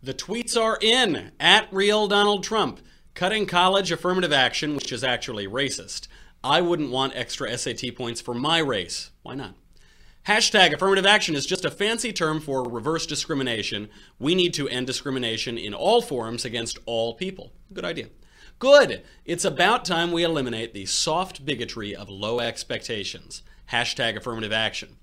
The tweets are in at real Donald Trump. Cutting college affirmative action, which is actually racist. I wouldn't want extra SAT points for my race. Why not? Hashtag affirmative action is just a fancy term for reverse discrimination. We need to end discrimination in all forms against all people. Good idea. Good. It's about time we eliminate the soft bigotry of low expectations. Hashtag affirmative action.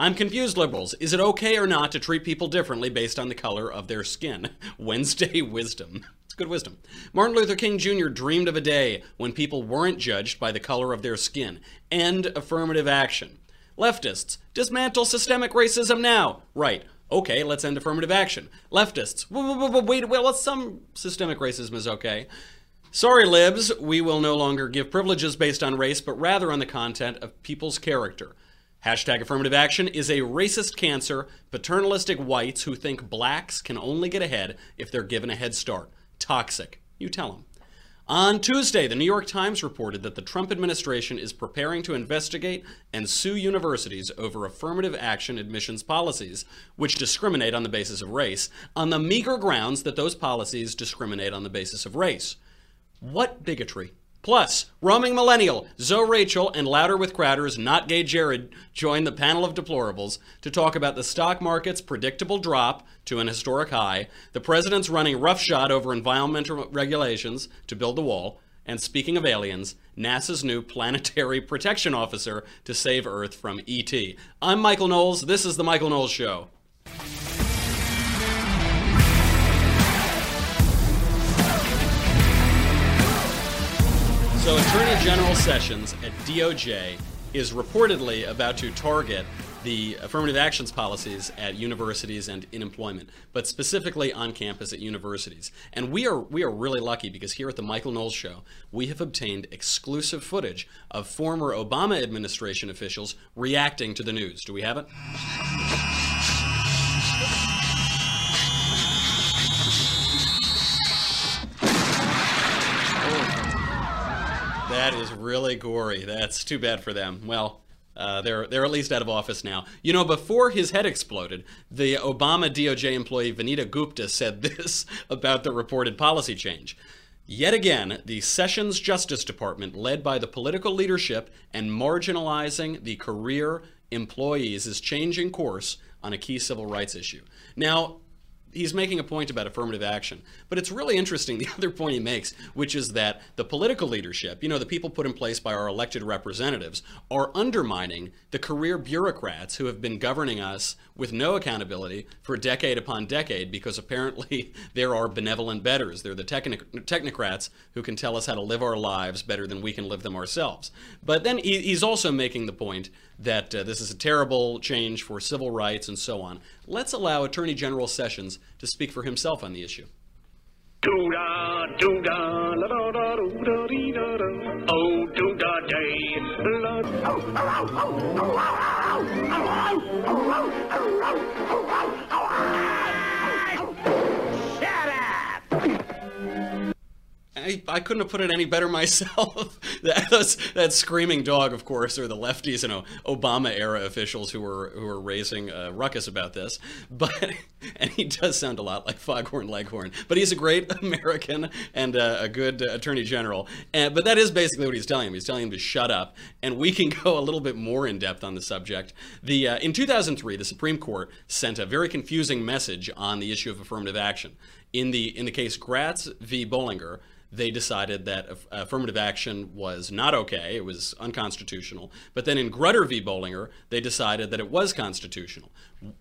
I'm confused, liberals. Is it okay or not to treat people differently based on the color of their skin? Wednesday wisdom. It's good wisdom. Martin Luther King Jr. dreamed of a day when people weren't judged by the color of their skin. End affirmative action. Leftists, dismantle systemic racism now. Right. Okay, let's end affirmative action. Leftists, wait, well, some systemic racism is okay. Sorry, libs, we will no longer give privileges based on race, but rather on the content of people's character. Hashtag affirmative action is a racist cancer, paternalistic whites who think blacks can only get ahead if they're given a head start. Toxic. You tell them. On Tuesday, the New York Times reported that the Trump administration is preparing to investigate and sue universities over affirmative action admissions policies, which discriminate on the basis of race, on the meager grounds that those policies discriminate on the basis of race. What bigotry? Plus, roaming millennial Zo Rachel and Louder with Crowder's Not Gay Jared join the panel of deplorables to talk about the stock market's predictable drop to an historic high, the president's running roughshod over environmental regulations to build the wall, and speaking of aliens, NASA's new planetary protection officer to save Earth from ET. I'm Michael Knowles. This is The Michael Knowles Show. So, Attorney General Sessions at DOJ is reportedly about to target the affirmative actions policies at universities and in employment, but specifically on campus at universities. And we are we are really lucky because here at the Michael Knowles Show, we have obtained exclusive footage of former Obama administration officials reacting to the news. Do we have it? That is really gory. That's too bad for them. Well, uh, they're they're at least out of office now. You know, before his head exploded, the Obama DOJ employee Vanita Gupta said this about the reported policy change. Yet again, the Sessions Justice Department, led by the political leadership and marginalizing the career employees, is changing course on a key civil rights issue. Now, he's making a point about affirmative action. But it's really interesting the other point he makes, which is that the political leadership, you know, the people put in place by our elected representatives, are undermining the career bureaucrats who have been governing us with no accountability for decade upon decade because apparently there are benevolent betters. They're the technocrats who can tell us how to live our lives better than we can live them ourselves. But then he's also making the point that uh, this is a terrible change for civil rights and so on. Let's allow Attorney General Sessions to speak for himself on the issue. I, I couldn't have put it any better myself. that, that screaming dog, of course, are the lefties and Obama era officials who were who were raising a ruckus about this. But and he does sound a lot like Foghorn Leghorn. But he's a great American and a, a good uh, attorney general. And, but that is basically what he's telling him. He's telling him to shut up. And we can go a little bit more in depth on the subject. The uh, in 2003, the Supreme Court sent a very confusing message on the issue of affirmative action. In the in the case Gratz v. Bollinger they decided that affirmative action was not okay, it was unconstitutional. But then in Grutter v. Bollinger, they decided that it was constitutional.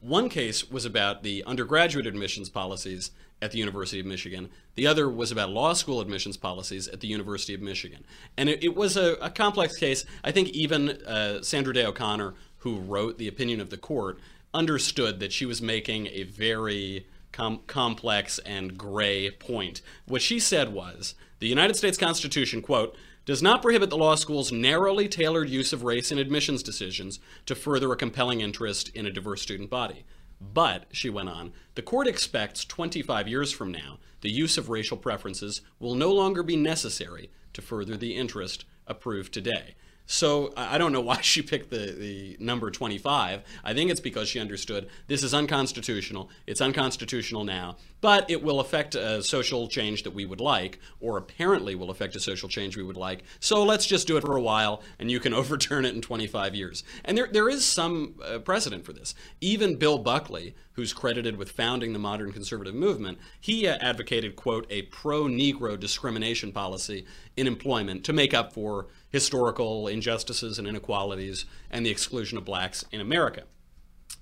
One case was about the undergraduate admissions policies at the University of Michigan. The other was about law school admissions policies at the University of Michigan. And it, it was a, a, complex case. I think even uh, Sandra Day O'Connor, who wrote the opinion of the court, understood that she was making a very com- complex and gray point. What she said was the United States Constitution, quote, does not prohibit the law school's narrowly tailored use of race in admissions decisions to further a compelling interest in a diverse student body. But, she went on, the court expects 25 years from now the use of racial preferences will no longer be necessary to further the interest approved today. So I don't know why she picked the, the number 25. I think it's because she understood this is unconstitutional. It's unconstitutional now, but it will affect a social change that we would like, or apparently will affect a social change we would like. So let's just do it for a while, and you can overturn it in 25 years. And there, there is some uh, precedent for this. Even Bill Buckley, who's credited with founding the modern conservative movement, he uh, advocated, quote, a pro Negro discrimination policy in employment to make up for historical injustices and inequalities and the exclusion of blacks in America.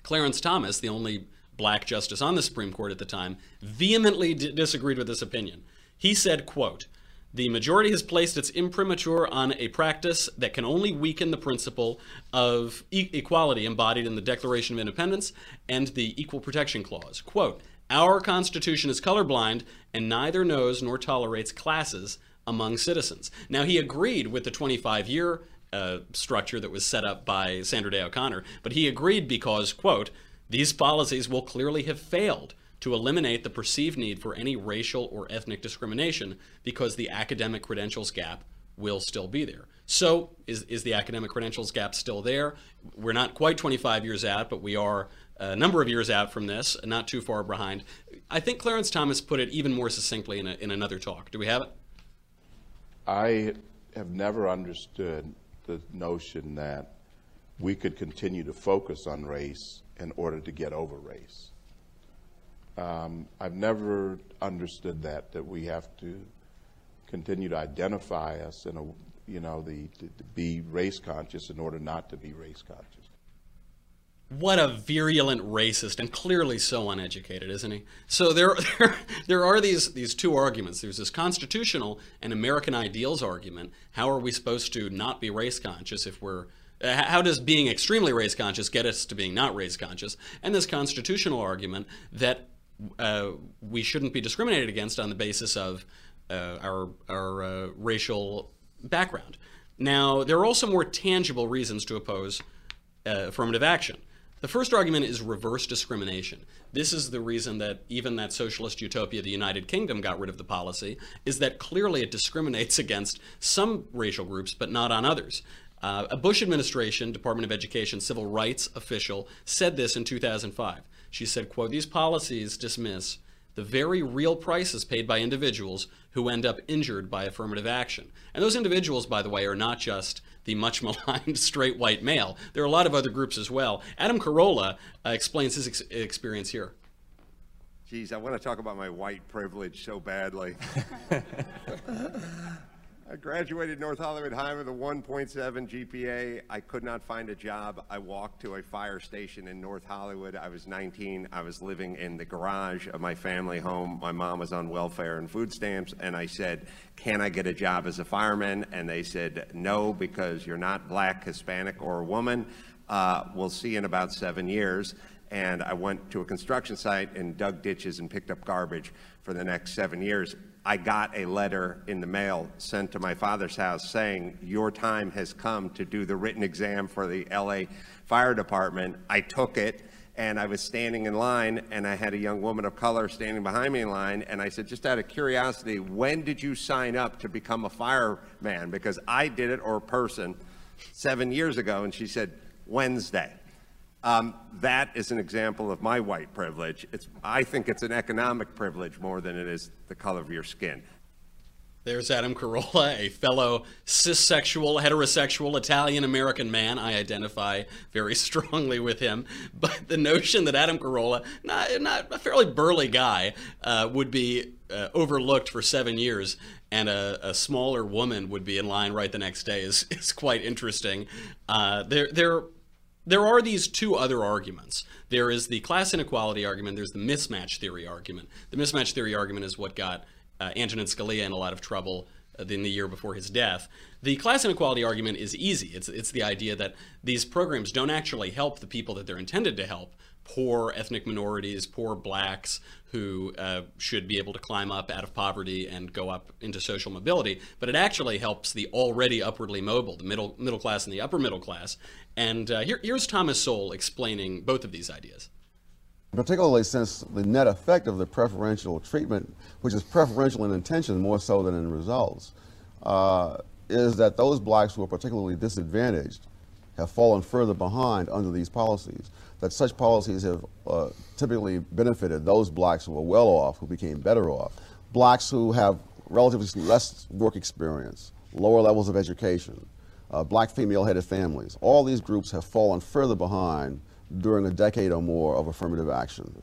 Clarence Thomas, the only black justice on the Supreme Court at the time, vehemently disagreed with this opinion. He said, quote, the majority has placed its imprimatur on a practice that can only weaken the principle of e- equality embodied in the Declaration of Independence and the Equal Protection Clause. Quote, Our Constitution is colorblind and neither knows nor tolerates classes among citizens. Now, he agreed with the 25 year uh, structure that was set up by Sandra Day O'Connor, but he agreed because, quote, these policies will clearly have failed to eliminate the perceived need for any racial or ethnic discrimination because the academic credentials gap will still be there. So, is, is the academic credentials gap still there? We're not quite 25 years out, but we are a number of years out from this, not too far behind. I think Clarence Thomas put it even more succinctly in, a, in another talk. Do we have it? I have never understood the notion that we could continue to focus on race in order to get over race. Um, I've never understood that, that we have to continue to identify us in a, you know, the, to, to be race conscious in order not to be race conscious. What a virulent racist and clearly so uneducated, isn't he? So there, there, there are these, these two arguments. There's this constitutional and American ideals argument. How are we supposed to not be race conscious if we're how does being extremely race conscious get us to being not race conscious? And this constitutional argument that uh, we shouldn't be discriminated against on the basis of uh, our, our uh, racial background. Now, there are also more tangible reasons to oppose uh, affirmative action. The first argument is reverse discrimination. This is the reason that even that socialist utopia, the United Kingdom, got rid of the policy, is that clearly it discriminates against some racial groups but not on others. Uh, a Bush administration, Department of Education civil rights official said this in 2005. She said, quote, these policies dismiss the very real prices paid by individuals who end up injured by affirmative action. And those individuals, by the way, are not just the much maligned straight white male. There are a lot of other groups as well. Adam Carolla uh, explains his ex- experience here. Geez, I want to talk about my white privilege so badly. I graduated North Hollywood High with a 1.7 GPA. I could not find a job. I walked to a fire station in North Hollywood. I was 19. I was living in the garage of my family home. My mom was on welfare and food stamps, and I said, Can I get a job as a fireman? And they said, No, because you're not black, Hispanic, or a woman. Uh, we'll see in about seven years and I went to a construction site and dug ditches and picked up garbage for the next seven years. I got a letter in the mail sent to my father's house saying, Your time has come to do the written exam for the LA Fire Department. I took it and I was standing in line and I had a young woman of color standing behind me in line and I said, just out of curiosity, when did you sign up to become a fireman? Because I did it or a person seven years ago. And she said, Wednesday. Um, that is an example of my white privilege. It's, I think it's an economic privilege more than it is the color of your skin. There's Adam Carolla, a fellow cissexual, heterosexual Italian American man. I identify very strongly with him. But the notion that Adam Carolla, not, not a fairly burly guy, uh, would be uh, overlooked for seven years and a, a, smaller woman would be in line right the next day is, is quite interesting. Uh, there, there there are these two other arguments. There is the class inequality argument, there's the mismatch theory argument. The mismatch theory argument is what got uh, Antonin Scalia in a lot of trouble uh, in the year before his death. The class inequality argument is easy. It's, it's the idea that these programs don't actually help the people that they're intended to help poor ethnic minorities, poor blacks who uh, should be able to climb up out of poverty and go up into social mobility, but it actually helps the already upwardly mobile, the middle middle class and the upper middle class. And uh, here, here's Thomas Sowell explaining both of these ideas. Particularly since the net effect of the preferential treatment, which is preferential in intention more so than in results, uh, is that those blacks who are particularly disadvantaged have fallen further behind under these policies. That such policies have uh, typically benefited those blacks who are well off, who became better off. Blacks who have relatively less work experience, lower levels of education, uh, black female-headed families. All these groups have fallen further behind during a decade or more of affirmative action.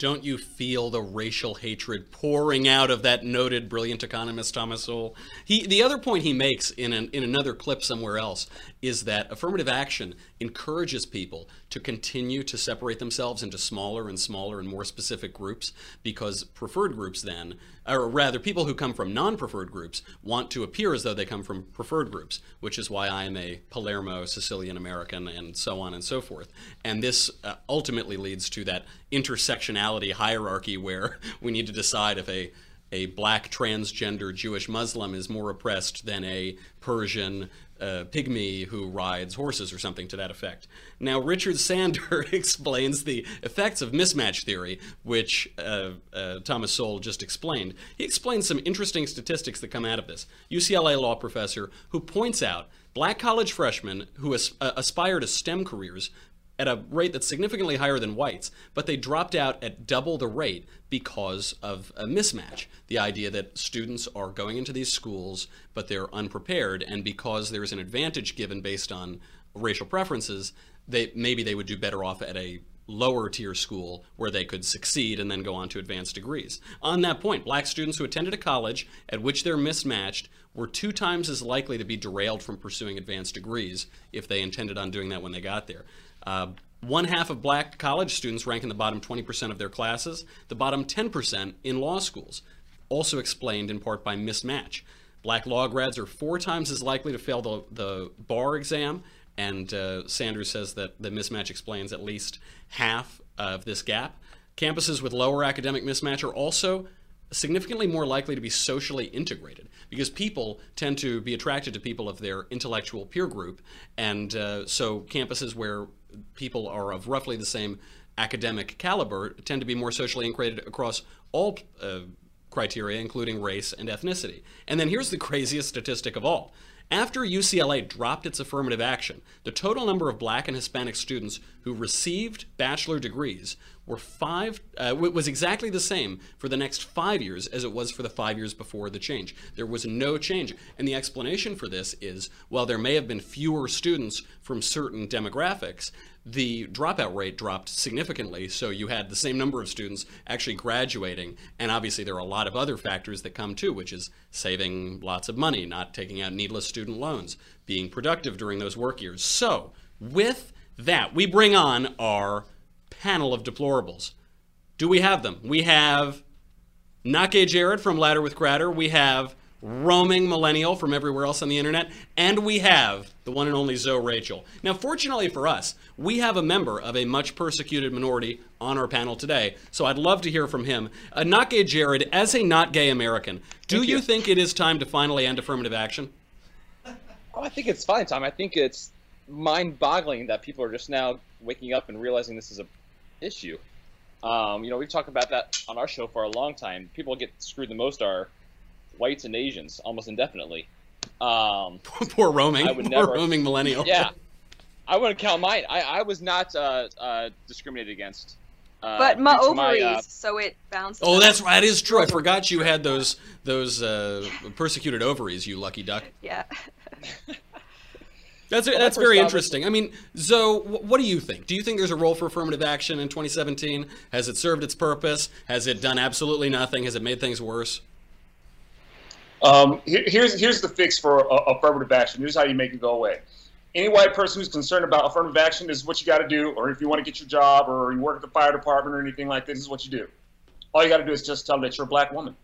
Don't you feel the racial hatred pouring out of that noted brilliant economist Thomas Sowell? He, the other point he makes in, an, in another clip somewhere else is that affirmative action encourages people to continue to separate themselves into smaller and smaller and more specific groups because preferred groups then, or rather people who come from non-preferred groups want to appear as though they come from preferred groups, which is why I am a Palermo Sicilian American and so on and so forth. And this uh, ultimately leads to that intersectionality hierarchy where we need to decide if a a black transgender Jewish Muslim is more oppressed than a Persian uh, pygmy who rides horses or something to that effect. Now, Richard Sander explains the effects of mismatch theory, which uh, uh, Thomas Sowell just explained. He explains some interesting statistics that come out of this. UCLA law professor who points out black college freshmen who as- uh, aspire to STEM careers at a rate that's significantly higher than whites, but they dropped out at double the rate because of a mismatch. The idea that students are going into these schools, but they're unprepared, and because there's an advantage given based on racial preferences, they maybe they would do better off at a lower tier school where they could succeed and then go on to advanced degrees. On that point, black students who attended a college at which they're mismatched were two times as likely to be derailed from pursuing advanced degrees if they intended on doing that when they got there. Uh, one half of black college students rank in the bottom 20% of their classes, the bottom 10% in law schools, also explained in part by mismatch. Black law grads are four times as likely to fail the, the bar exam, and uh, Sanders says that the mismatch explains at least half of this gap. Campuses with lower academic mismatch are also significantly more likely to be socially integrated because people tend to be attracted to people of their intellectual peer group. And uh, so campuses where people are of roughly the same academic caliber tend to be more socially integrated across all uh, criteria, including race and ethnicity. And then here's the craziest statistic of all. After UCLA dropped its affirmative action, the total number of black and Hispanic students who received bachelor degrees were five uh, was exactly the same for the next five years as it was for the five years before the change. There was no change, and the explanation for this is while there may have been fewer students from certain demographics, the dropout rate dropped significantly. So you had the same number of students actually graduating. And obviously, there are a lot of other factors that come too, which is saving lots of money, not taking out needless student loans, being productive during those work years. So, with that, we bring on our panel of deplorables. Do we have them? We have Nake Jared from Louder with Crowder. We have roaming millennial from everywhere else on the internet, and we have the one and only Zo Rachel. Now, fortunately for us, we have a member of a much persecuted minority on our panel today, so I'd love to hear from him. Uh, not gay Jared, as a not gay American, do you. you think it is time to finally end affirmative action? Oh, I think it's fine, Tom. I think it's mind-boggling that people are just now waking up and realizing this is a issue. Um, you know, we've talked about that on our show for a long time. People get screwed the most are whites and Asians almost indefinitely. Um, poor roaming, I would poor never, roaming millennial. Yeah, I wouldn't count mine. I, I was not uh, uh, discriminated against. Uh, but my ovaries, my, uh, so it bounced. Oh, that's right. That is true. I forgot you had those those uh, persecuted ovaries. You lucky duck. Yeah. That's that's very interesting. I mean, Zo, what do you think? Do you think there's a role for affirmative action in 2017? Has it served its purpose? Has it done absolutely nothing? Has it made things worse? Um, here's here's the fix for uh, affirmative action. Here's how you make it go away. Any white person who's concerned about affirmative action is what you got to do, or if you want to get your job, or you work at the fire department, or anything like this, this is what you do. All you got to do is just tell them that you're a black woman.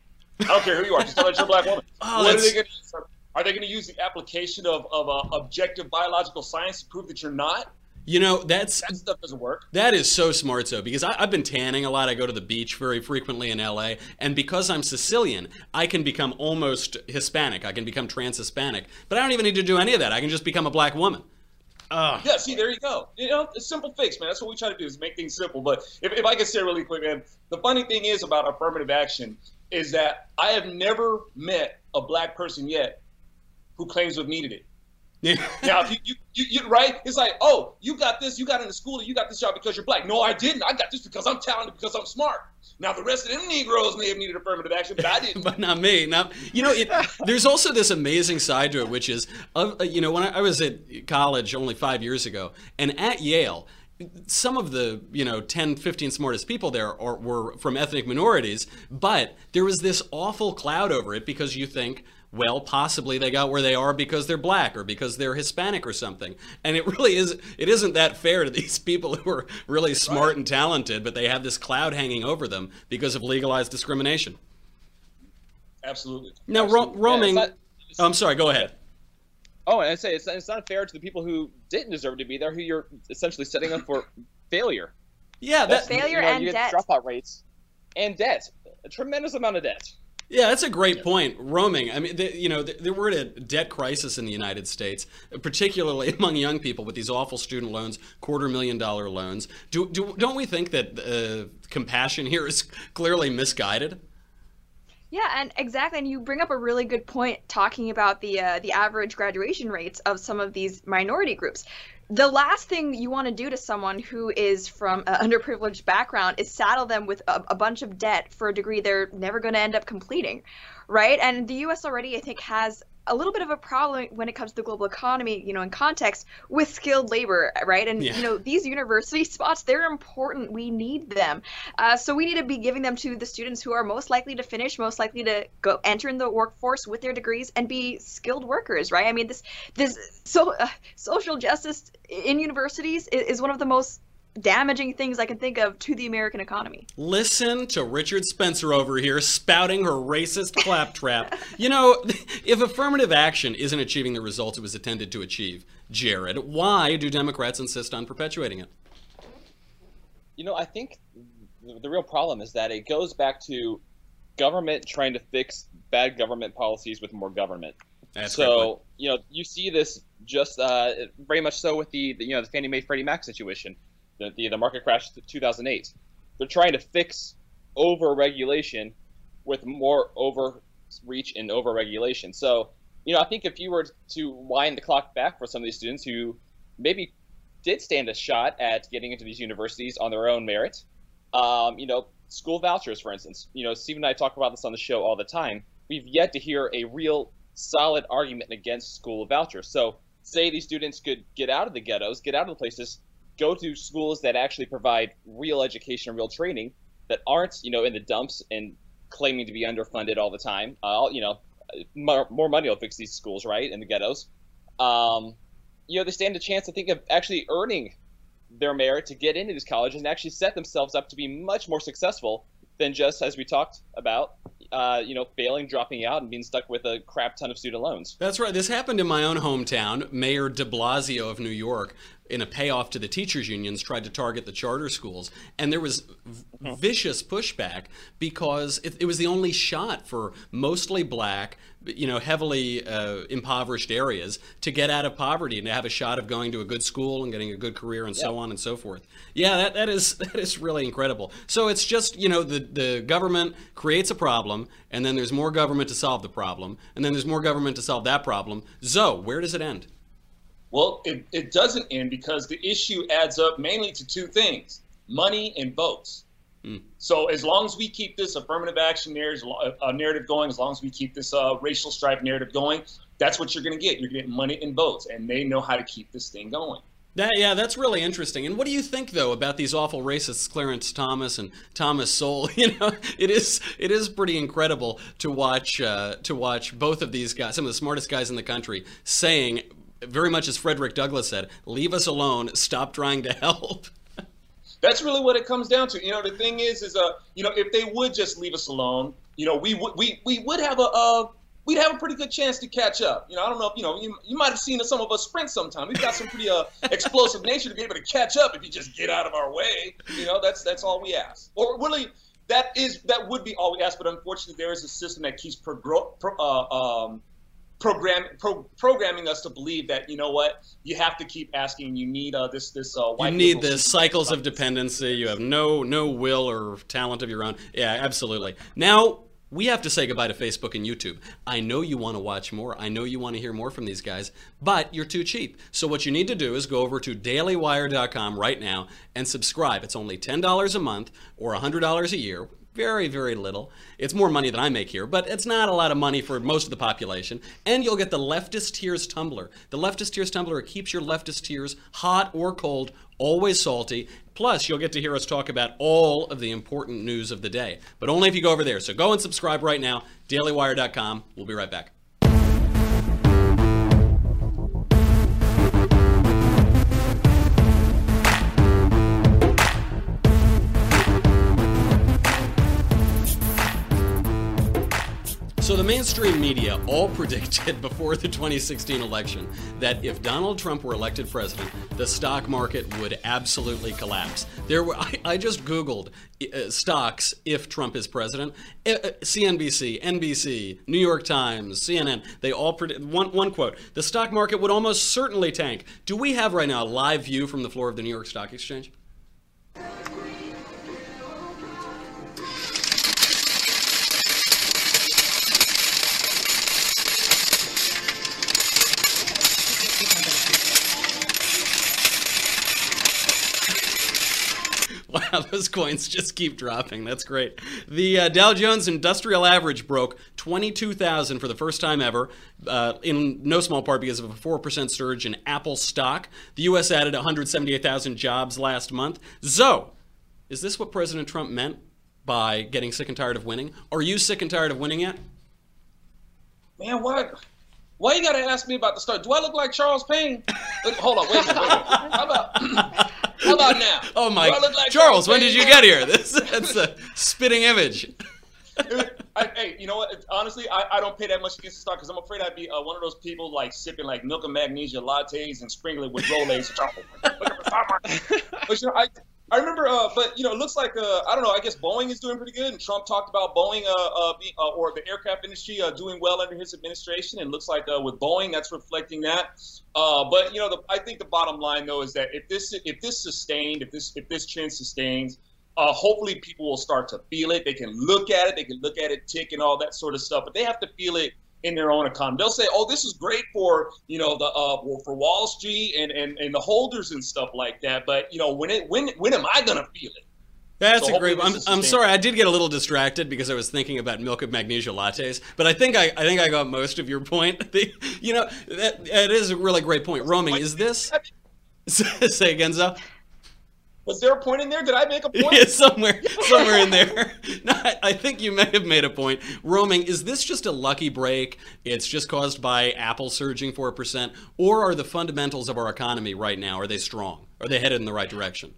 I don't care who you are, just tell them that you're a black woman. Oh, what are they going to Are they going to use the application of, of uh, objective biological science to prove that you're not? You know, that's that stuff doesn't work. That is so smart, though, because I, have been tanning a lot. I go to the beach very frequently in LA, and because I'm Sicilian, I can become almost Hispanic. I can become trans-Hispanic, but I don't even need to do any of that. I can just become a black woman. Uh, yeah, see, there you go. You know, a simple fix, man. That's what we try to do is make things simple. But if, if I can say really quick, man, the funny thing is about affirmative action is that I have never met a black person yet who claims to have needed it. Yeah. now, if you, you, you, you, right, it's like, oh, you got this, you got into school, you got this job because you're black. No, I didn't. I got this because I'm talented, because I'm smart. Now, the rest of them Negroes may have needed affirmative action, but I didn't. but not me. Not, you know, it, there's also this amazing side to it, which is, uh, you know, when I, I was at college only five years ago, and at Yale, some of the you know 10 15 smartest people there are, were from ethnic minorities but there was this awful cloud over it because you think well, possibly they got where they are because they're black or because they're Hispanic or something. And it really is, it isn't that fair to these people who are really smart right. and talented, but they have this cloud hanging over them because of legalized discrimination. Absolutely. Now, Absolutely. Ro- roaming, yeah, not, oh, I'm sorry, go ahead. Oh, and I say it's, it's not fair to the people who didn't deserve to be there, who you're essentially setting up for failure. Yeah, that, failure you know, and you debt. dropout rates and debt, a tremendous amount of debt. Yeah, that's a great point. Roaming. I mean, the, you know, the, we're at a debt crisis in the United States, particularly among young people with these awful student loans, quarter million dollar loans. Do, do don't we think that uh, compassion here is clearly misguided? Yeah, and exactly, and you bring up a really good point talking about the uh, the average graduation rates of some of these minority groups the last thing you want to do to someone who is from an underprivileged background is saddle them with a, a bunch of debt for a degree they're never going to end up completing, right? And the U.S. already, I think, has a little bit of a problem when it comes to the global economy, you know, in context with skilled labor, right? And yeah. you know, these university spots, they're important. We need them. Uh, so we need to be giving them to the students who are most likely to finish, most likely to go enter in the workforce with their degrees and be skilled workers, right? I mean, this this so uh, social justice in universities is, is one of the most damaging things I can think of to the American economy. Listen to Richard Spencer over here spouting her racist claptrap. you know, if affirmative action isn't achieving the results it was intended to achieve, Jared, why do Democrats insist on perpetuating it? You know, I think the real problem is that it goes back to government trying to fix bad government policies with more government. That's so you know you see this just uh, very much so with the, the you know the Fannie Mae Freddie Mac situation the, the, the market crash 2008. They're trying to fix over regulation with more overreach and over regulation. So, you know, I think if you were to wind the clock back for some of these students who maybe did stand a shot at getting into these universities on their own merit, um, you know, school vouchers, for instance. You know, Steve and I talk about this on the show all the time. We've yet to hear a real solid argument against school vouchers. So, say these students could get out of the ghettos, get out of the places go to schools that actually provide real education real training that aren't, you know, in the dumps and claiming to be underfunded all the time. Uh, you know, more, more, money will fix these schools, right, in the ghettos. Um, you know, they stand a chance, I think, of actually earning their merit to get into these colleges and actually set themselves up to be much more successful than just, as we talked about, uh, you know, failing, dropping out, and being stuck with a crap ton of student loans. That's right. This happened in my own hometown. Mayor de Blasio of New York in a payoff to the teachers unions tried to target the charter schools. And there was v- vicious pushback because it, it, was the only shot for mostly black you know heavily uh, impoverished areas to get out of poverty and to have a shot of going to a good school and getting a good career and yeah. so on and so forth. Yeah that, that is that is really incredible. So it's just you know the, the government creates a problem and then there's more government to solve the problem and then there's more government to solve that problem. So where does it end well, it, it doesn't end because the issue adds up mainly to two things money and votes. Mm. So as long as we keep this affirmative action narrative, uh, narrative going, as long as we keep this uh, racial stripe narrative going, that's what you're going to get. You're getting money and votes, and they know how to keep this thing going. That, yeah, that's really interesting. And what do you think though about these awful racists, Clarence Thomas and Thomas Sowell? You know, it is it is pretty incredible to watch uh, to watch both of these guys, some of the smartest guys in the country, saying very much as Frederick Douglass said, leave us alone, stop trying to help. That's really what it comes down to. You know, the thing is, is uh, you know, if they would just leave us alone, you know, we would we we would have a uh, we'd have a pretty good chance to catch up. You know, I don't know if you know, you, you might have seen some of us sprint sometime. We've got some pretty uh, explosive nature to be able to catch up if you just get out of our way. You know, that's that's all we ask. Or really, that is that would be all we ask. But unfortunately, there is a system that keeps pro, uh, um, program pro, programming us to believe that you know what you have to keep asking you need uh, this this uh, you need the cycles of dependency you have no no will or talent of your own yeah absolutely now we have to say goodbye to Facebook and YouTube. I know you want to watch more. I know you want to hear more from these guys, but you're too cheap. So what you need to do is go over to dailywire.com right now and subscribe. It's only $10 a month or $100 a year. Very, very little. It's more money than I make here, but it's not a lot of money for most of the population. And you'll get the Leftist Tears Tumbler. The Leftist Tears Tumbler keeps your leftist tears hot or cold, always salty. Plus, you'll get to hear us talk about all of the important news of the day, but only if you go over there. So go and subscribe right now, dailywire.com. We'll be right back. Mainstream media all predicted before the 2016 election that if Donald Trump were elected president, the stock market would absolutely collapse. There were I, I just googled uh, stocks if Trump is president. Uh, uh, CNBC, NBC, New York Times, CNN, they all predict one one quote, the stock market would almost certainly tank. Do we have right now a live view from the floor of the New York Stock Exchange? Those coins just keep dropping. That's great. The uh, Dow Jones Industrial Average broke 22,000 for the first time ever, uh, in no small part because of a 4% surge in Apple stock. The U.S. added 178,000 jobs last month. So, is this what President Trump meant by getting sick and tired of winning? Are you sick and tired of winning yet? Man, what? Why you gotta ask me about the start? Do I look like Charles Payne? Hold on, wait a minute. Wait a minute. How about, how about now? Oh my! Do I look like Charles, when Payne? did you get here? This that's a spitting image. I, hey, you know what? Honestly, I, I don't pay that much against the stock because I'm afraid I'd be uh, one of those people like sipping like milk and magnesia lattes and sprinkling with Rolaids. Look at the stock market. But you know, I, I remember, uh, but you know, it looks like uh, I don't know. I guess Boeing is doing pretty good, and Trump talked about Boeing, uh, uh, be, uh or the aircraft industry, uh, doing well under his administration, and looks like with Boeing, that's reflecting that. But you know, the, I think the bottom line though is that if this if this sustained, if this if this trend sustains, hopefully people will start to feel it. They can look at it, they can look at it tick and all that sort of stuff, but they have to feel it in their own economy. They'll say, "Oh, this is great for you know the uh, for Wall Street and, and and the holders and stuff like that." But you know, when it when when am I gonna feel it? That's So a great. I'm, I'm sorry, I did get a little distracted because I was thinking about milk of magnesia lattes. But I think I, I think I got most of your point. The, you know, that, that is a really great point. Roaming is this? Say again, Zo. Was there a point in there? Did I make a point? Yeah, somewhere, somewhere in there. No, I, I think you may have made a point. Roaming, is this just a lucky break? It's just caused by Apple surging four percent, or are the fundamentals of our economy right now are they strong? Are they headed in the right direction?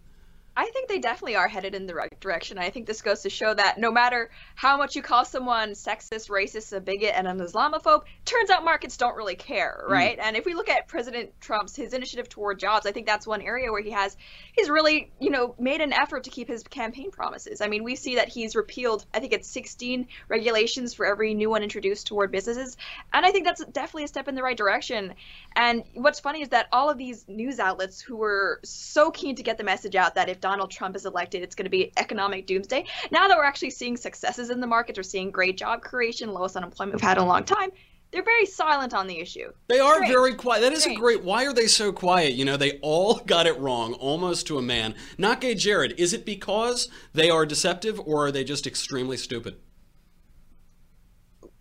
I think they definitely are headed in the right direction. I think this goes to show that no matter how much you call someone sexist, racist, a bigot, and an Islamophobe, turns out markets don't really care, mm. right? And if we look at President Trump's his initiative toward jobs, I think that's one area where he has he's really you know made an effort to keep his campaign promises. I mean, we see that he's repealed I think it's 16 regulations for every new one introduced toward businesses, and I think that's definitely a step in the right direction. And what's funny is that all of these news outlets who were so keen to get the message out that if Donald Trump is elected, it's going to be economic doomsday. Now that we're actually seeing successes in the markets, we're seeing great job creation, lowest unemployment we've had in a long time. They're very silent on the issue. They are Strange. very quiet. That is a great. Why are they so quiet? You know, they all got it wrong almost to a man. Not gay Jared. Is it because they are deceptive or are they just extremely stupid?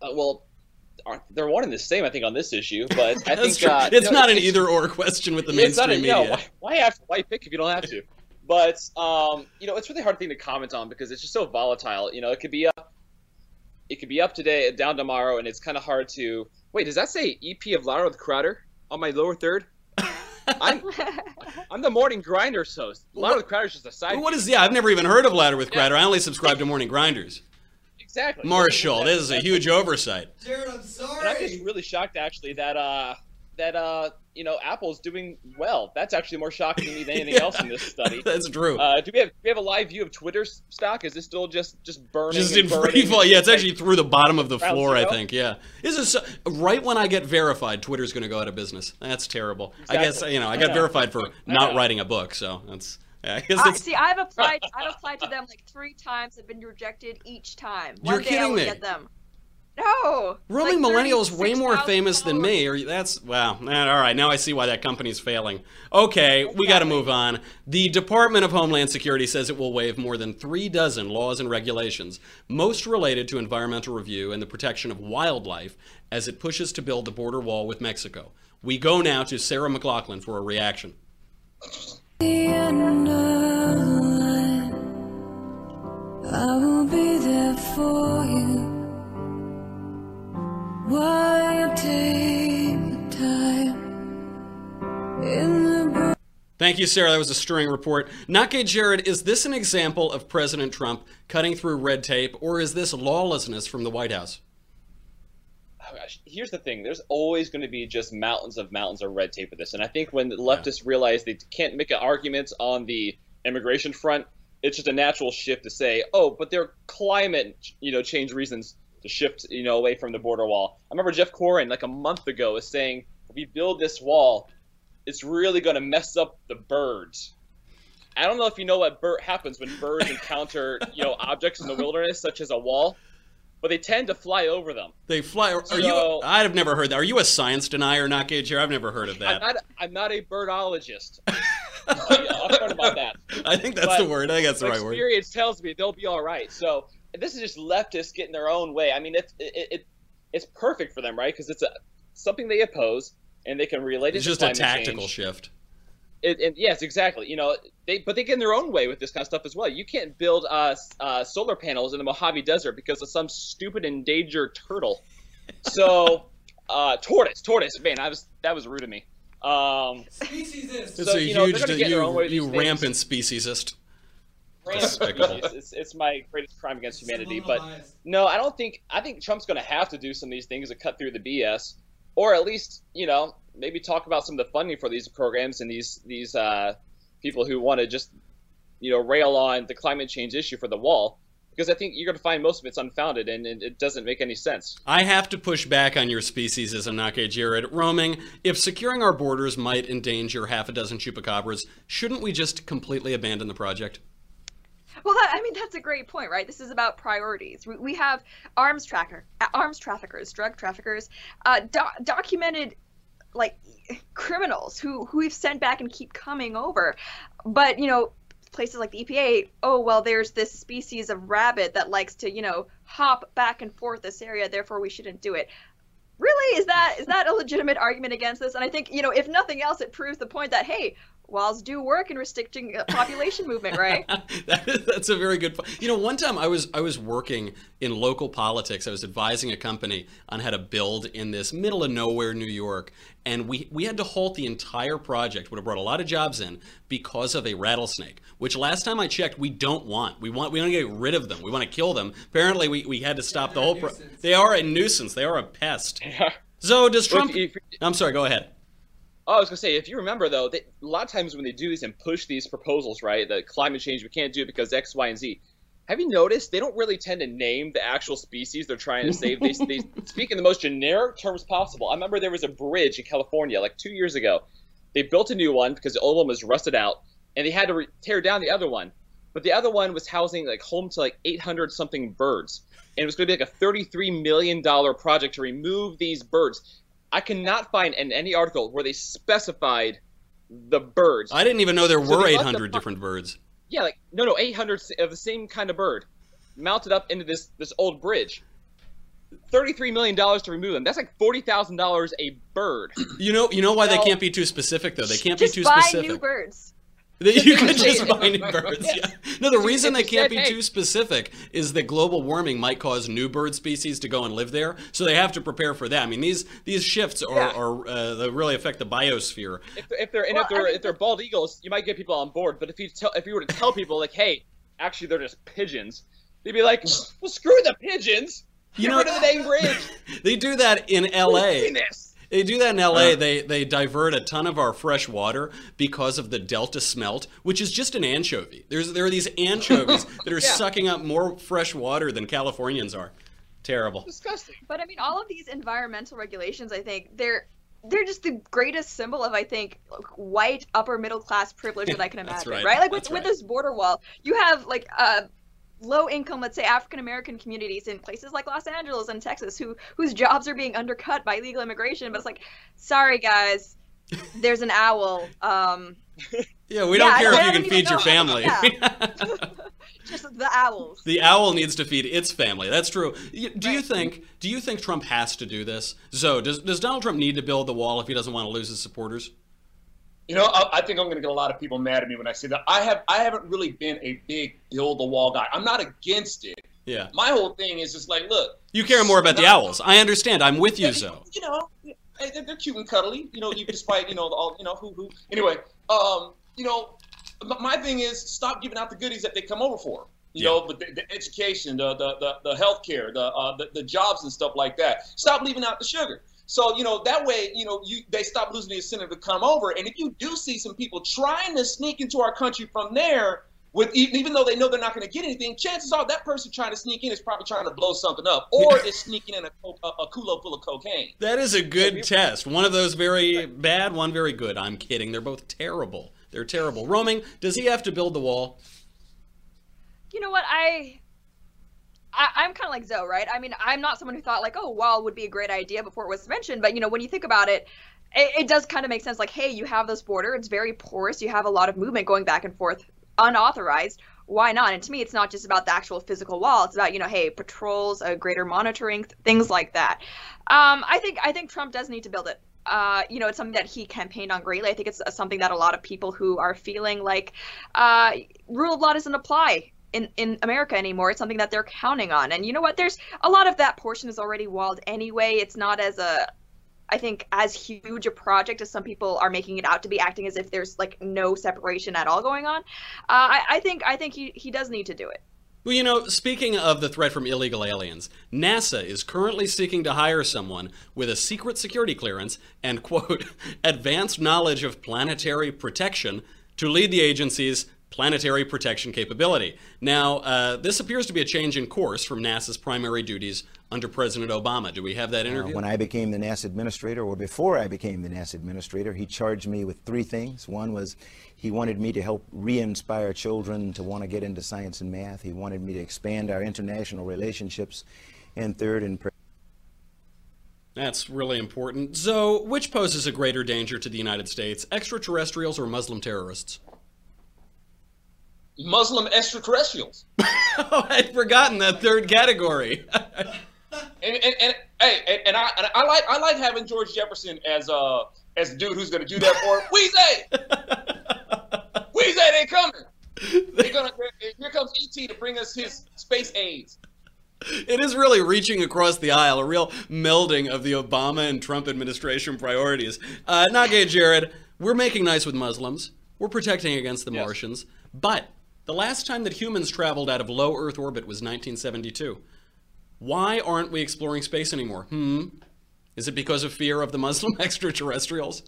Uh, well, aren't- they're one and the same, I think, on this issue. But I think uh, it's you know, not an either or question with the mainstream a, media. no, why, why have why pick if you don't have to? But um, you know, it's a really hard thing to comment on because it's just so volatile. You know, it could be up, it could be up today, down tomorrow, and it's kind of hard to. Wait, does that say EP of Louder with Crowder on my lower third? I'm I'm the morning grinders host. Louder with Crowder's just a side. what is? Yeah, I've never even heard of Louder with Crowder. I only subscribe to Morning Grinders. exactly Marshall, this is a huge oversight. Jared, I'm And I'm just really shocked actually that uh that uh you know Apple's doing well. That's actually more shocking to me than anything else in this study. That's true. Uh, do we have do we have a live view of Twitter's stock? Is this still just just burning? just in burning free fall. Yeah, it's like- actually through the bottom of the Ground floor. I think. Yeah. This is so, right when I get verified. Twitter's going to go out of business. That's terrible. I guess you know I I got know. verified for not writing a book, so that's I guess I, see, I've applied. I've applied to them like three times. I've been rejected each time. One You're day I kidding will me. Get them. No. roaming like millennial is way more famous than me. Or that's wow. All right, now I see why that company's failing. Okay, we got to move on. The Department of Homeland Security says it will waive more than three dozen laws and regulations, most related to environmental review and the protection of wildlife, as it pushes to build the border wall with Mexico. We go now to Sarah McLachlan for a reaction. I will be there for you Thank you, Sarah. That was a stirring report. Nake Jared, is this an example of President Trump cutting through red tape, or is this lawlessness from the White House? Oh, gosh. Here's the thing: there's always going to be just mountains of mountains of red tape with this, and I think when the leftists realize they can't make an argument on the immigration front, it's just a natural shift to say, "Oh, but there are climate, you know, change reasons to shift, you know, away from the border wall." I remember Jeff Corwin like a month ago was saying, "If we build this wall, it's really going to mess up the birds." I don't know if you know what bird happens when birds encounter, you know, objects in the wilderness, such as a wall, but they tend to fly over them. They fly. Are you? So- I've never heard that. Are you a science denier, not Jared? I've never heard of that. I'm not. I'm not a birdologist. I'll front about that. I think that's But the word. I think that's the right word. experience tells me they'll be all right. So this is just leftists getting their own way. I mean, it's it, it it's perfect for them, right? Because it's a something they oppose, and they can relate it It's to just a tactical change. shift. It, and yes, exactly. You know, they but they get in their own way with this kind of stuff as well. You can't build uh, uh, solar panels in the Mojave Desert because of some stupid endangered turtle. So, uh, tortoise, tortoise. Man, I was that was rude of me. Um, It's So, a you know, huge, they're their own you, way you rampant speciesist. Rant. Despicable. it's, it's, it's my greatest crime against humanity. But no, I don't think. I think Trump's going to have to do some of these things to cut through the BS, or at least you know maybe talk about some of the funding for these programs and these these uh, people who want to just you know rail on the climate change issue for the wall. Because I think you're going to find most of it's unfounded and it, it doesn't make any sense. I have to push back on your speciesism, Nake Jared. Roaming, if securing our borders might endanger half a dozen chupacabras, shouldn't we just completely abandon the project? Well, that, I mean, that's a great point, right? This is about priorities. We, we have arms tracker, arms traffickers, drug traffickers, uh, do- documented like criminals who who we've sent back and keep coming over, but you know. Places like the EPA, oh well, there's this species of rabbit that likes to, you know, hop back and forth this area, therefore we shouldn't do it. Really, is that is that a legitimate argument against this? And I think, you know, if nothing else, it proves the point that hey, walls do work in restricting uh, population movement, right? that is, that's a very good point. You know, one time I was I was working in local politics. I was advising a company on how to build in this middle of nowhere New York, and we we had to halt the entire project. Would have brought a lot of jobs in because of a rattlesnake. Which last time I checked, we don't want. We want we want to get rid of them. We want to kill them. Apparently, we, we had to stop the whole. Pro- they are a nuisance. They are a pest. Yeah. So does Look, Trump? if- I'm sorry. Go ahead. Oh, I was gonna say, if you remember though, they, a lot of times when they do these and push these proposals, right, the climate change we can't do it because X, Y, and Z. Have you noticed they don't really tend to name the actual species they're trying to save? They, they speak in the most generic terms possible. I remember there was a bridge in California like two years ago. They built a new one because the old one was rusted out, and they had to re- tear down the other one. But the other one was housing like home to like 800 something birds, and it was going to be like a 33 million dollar project to remove these birds. I cannot find in any article where they specified the birds. I didn't even know there So were they let the 800 different birds. Yeah, like no, no, 800 of the same kind of bird, mounted up into this this old bridge. Thirty-three million dollars to remove them. That's like forty thousand dollars a bird. You know, you know why they can't be too specific though. They can't Just be too buy specific. new birds. That you could Just buy new birds. Yeah. No, the reason they can't be too specific is that global warming might cause new bird species to go and live there, so they have to prepare for that. I mean, these these shifts are, Yeah. are uh, they really affect the biosphere. If they're, if they're and Well, if they're I mean- if they're bald eagles, you might get people on board. But if you tell if you were to tell people like, hey, actually they're just pigeons, they'd be like, well, screw the pigeons. You Get know- rid of the dang bridge. They do that in L.A. They do that in LA. They they divert a ton of our fresh water because of the delta smelt, which is just an anchovy. There's there are these anchovies that are Yeah. sucking up more fresh water than Californians are. Terrible. Disgusting. But I mean, all of these environmental regulations, I think they're they're just the greatest symbol of I think white upper middle class privilege that I can imagine, right. Like with That's with this border wall, you have like uh low income, let's say African American communities in places like Los Angeles and Texas who whose jobs are being undercut by illegal immigration, but it's like, sorry guys, there's an owl. Um Yeah, we don't I- care I if you can feed your family. Yeah. just the owls. the owl needs to feed its family. That's true. Do you think? Do you think Trump has to do this? So does does Donald Trump need to build the wall if he doesn't want to lose his supporters? You know, I, I think I'm going to get a lot of people mad at me when I say that. I have I haven't really been a big build the wall guy. I'm not against it. Yeah. My whole thing is just like, look, You care more about the owls. I understand. I'm with you, Zo. you know, they're, cute and cuddly. You know, you despite you know all you know who who. Anyway, um, you know, my thing is stop giving out the goodies that they come over for. You Yeah. know, but the, the education, the the the, the healthcare, the, uh, the the jobs and stuff like that. Stop leaving out the sugar. So you know that way, you know, you they stop losing the incentive to come over. And if you do see some people trying to sneak into our country from there, with even, even though they know they're not going to get anything, chances are that person trying to sneak in is probably trying to blow something up, or is sneaking in a, co- a, a culo full of cocaine. That is a good test. One of those very bad, one very good. I'm kidding. They're both terrible. They're terrible. Roaming, does he have to build the wall? you know what I, I I'm kind of like Zo, right? I mean, I'm not someone who thought like, oh, wall would be a great idea before it was mentioned, but you know, when you think about it, it, it does kind of make sense. Like, hey, you have this border; it's very porous. You have a lot of movement going back and forth, unauthorized. Why not? And to me, it's not just about the actual physical wall. It's about you know, hey, patrols, uh, greater monitoring, th- things like that. Um, I think I think Trump does need to build it. Uh, you know, it's something that he campaigned on greatly. I think it's uh, something that a lot of people who are feeling like uh, rule of law doesn't apply in, in America anymore. It's something that they're counting on. And you know what? There's a lot of that portion is already walled anyway. It's not as a I think as huge a project as some people are making it out to be, acting as if there's like no separation at all going on. Uh, I, I think I think he, he does need to do it. Well, you know, speaking of the threat from illegal aliens, NASA is currently seeking to hire someone with a secret security clearance and, quote, advanced knowledge of planetary protection to lead the agency's planetary protection capability. Now, uh, this appears to be a change in course from NASA's primary duties under President Obama. Do we have that Uh, interview? when I became the NASA administrator, or before I became the NASA administrator, he charged me with three things. One was he wanted me to help re inspire children to want to get into science and math. He wanted me to expand our international relationships. And third, and That's really important. So, which poses a greater danger to the United States, extraterrestrials or Muslim terrorists? Muslim extraterrestrials. oh, I'd forgotten that third category. And, and, and hey, and, and I and I like I like having George Jefferson as uh as the dude who's gonna do that for. Weezy, Weezy, they coming. They're gonna here comes ET to bring us his space aids. It is really reaching across the aisle, a real melding of the Obama and Trump administration priorities. Uh, Not Gay Jared, we're making nice with Muslims. We're protecting against the Yes. Martians. But the last time that humans traveled out of low Earth orbit was 1972. Why aren't we exploring space anymore? Hmm? Is it because of fear of the Muslim extraterrestrials?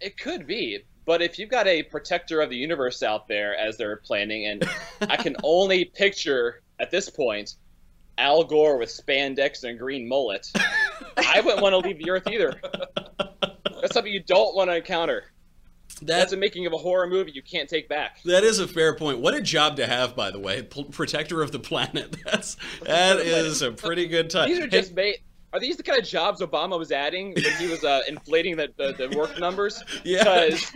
It could be, but if you've got a protector of the universe out there as they're planning, and I can only picture at this point Al Gore with spandex and a green mullet, I wouldn't want to leave the Earth either. That's something you don't want to encounter. That's a making of a horror movie you can't take back. That is a fair point. What a job to have, by the way, P- protector of the planet. That's that is a pretty good title. These are just made. Are these the kind of jobs Obama was adding when he was uh, inflating the, the, the work numbers? Yeah. Because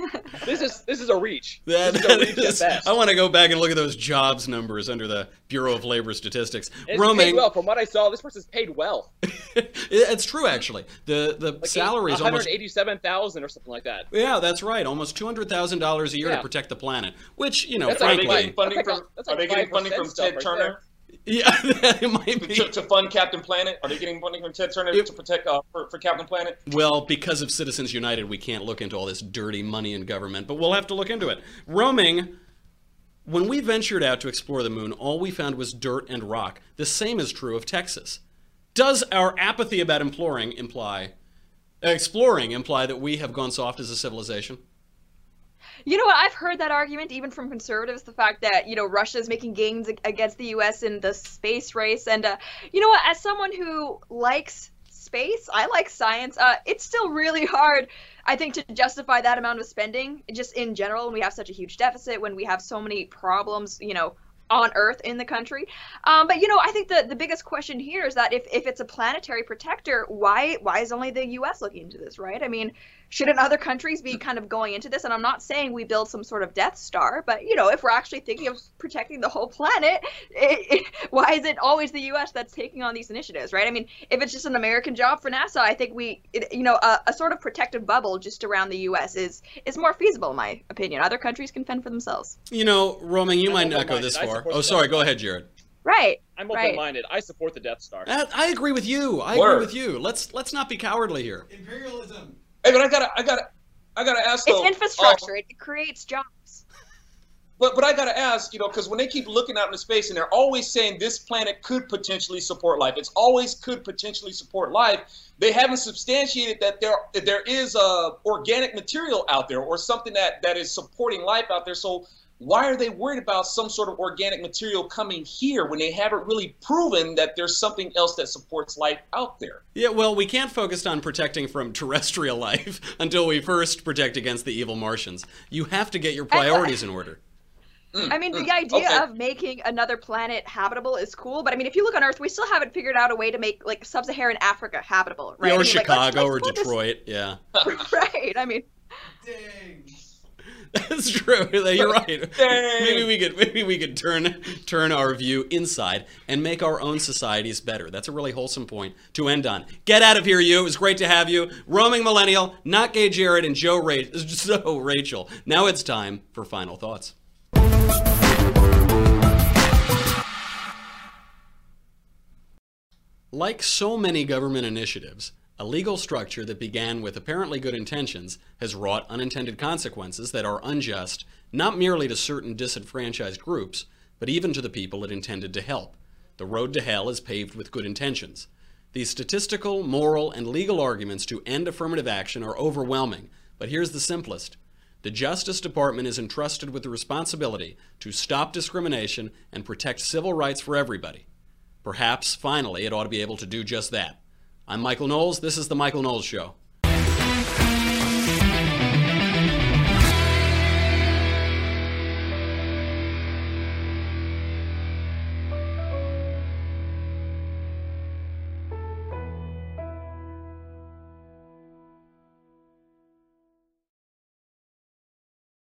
this is this is a reach. That, this is a reach is- at best. I want to go back and look at those jobs numbers under the Bureau of Labor Statistics. It's Roaming, paid well. From what I saw, this person's paid well. it's true actually. The the Like salary is almost eighty-seven thousand or something like that. yeah, that's right, almost two hundred thousand dollars a year to protect the planet. Which you know, That's Are like they frankly, getting funding That's like from? that's Are like they getting funding from Ted Turner there. Yeah, it might be. to, to fund Captain Planet? Are they getting funding from Ted Turner It- to protect uh, for, for Captain Planet? Well, because of Citizens United, we can't look into all this dirty money in government, but we'll have to look into it. Roaming, when we ventured out to explore the moon, all we found was dirt and rock. The same is true of Texas. Does our apathy about imploring imply, exploring imply that we have gone soft as a civilization? You know what? I've heard that argument even from conservatives. The fact that you know Russia is making gains against the U.S. in the space race, and uh, you know what? As someone who likes space. I like science. Uh, it's still really hard, I think, to justify that amount of spending just in general when we have such a huge deficit, when we have so many problems, you know, on Earth in the country. Um, but you know, I think the the biggest question here is that if if it's a planetary protector, why why is only the U.S. looking into this, right? I mean, shouldn't other countries be kind of going into this? And I'm not saying we build some sort of Death Star, but you know, if we're actually thinking of protecting the whole planet, it, it, why is it always the U.S. that's taking on these initiatives, right? I mean, if it's just an American job for NASA, I think we, it, you know, a, a, sort of protective bubble just around the U.S. is is more feasible, in my opinion. Other countries can fend for themselves. You know, Roaming, you I'm might not go this far. Oh, sorry. Go ahead, Jared. Right. I'm open-minded. Right. I support the Death Star. I agree with you. I Word. agree with you. Let's let's not be cowardly here. Imperialism. Hey, but I gotta, I gotta, I gotta ask. Though, it's infrastructure. Uh, it creates jobs. But but I gotta ask, you know, because when they keep looking out into space and they're always saying this planet could potentially support life, it's always could potentially support life. They haven't substantiated that there there is a uh, organic material out there or something that that is supporting life out there. So why are they worried about some sort of organic material coming here when they haven't really proven that there's something else that supports life out there? Yeah, well, we can't focus on protecting from terrestrial life until we first protect against the evil Martians. You have to get your priorities in order. I mean, the mm, idea okay. of making another planet habitable is cool, but I mean, if you look on Earth, we still haven't figured out a way to make like sub-Saharan Africa habitable, right? Yeah, or I mean, Chicago like, let's, let's or Detroit, this... yeah. right. I mean, dang. That's true. You're right. Dang. Maybe we could maybe we could turn turn our view inside and make our own societies better. That's a really wholesome point to end on. Get out of here, you. It was great to have you. Roaming millennial, not gay Jared and Joe Ra- Zo Rachel. Now it's time for final thoughts. Like so many government initiatives, a legal structure that began with apparently good intentions has wrought unintended consequences that are unjust not merely to certain disenfranchised groups, but even to the people it intended to help. The road to hell is paved with good intentions. These statistical, moral, and legal arguments to end affirmative action are overwhelming, but here's the simplest. The Justice Department is entrusted with the responsibility to stop discrimination and protect civil rights for everybody. Perhaps, finally, it ought to be able to do just that. I'm Michael Knowles. This is The Michael Knowles Show.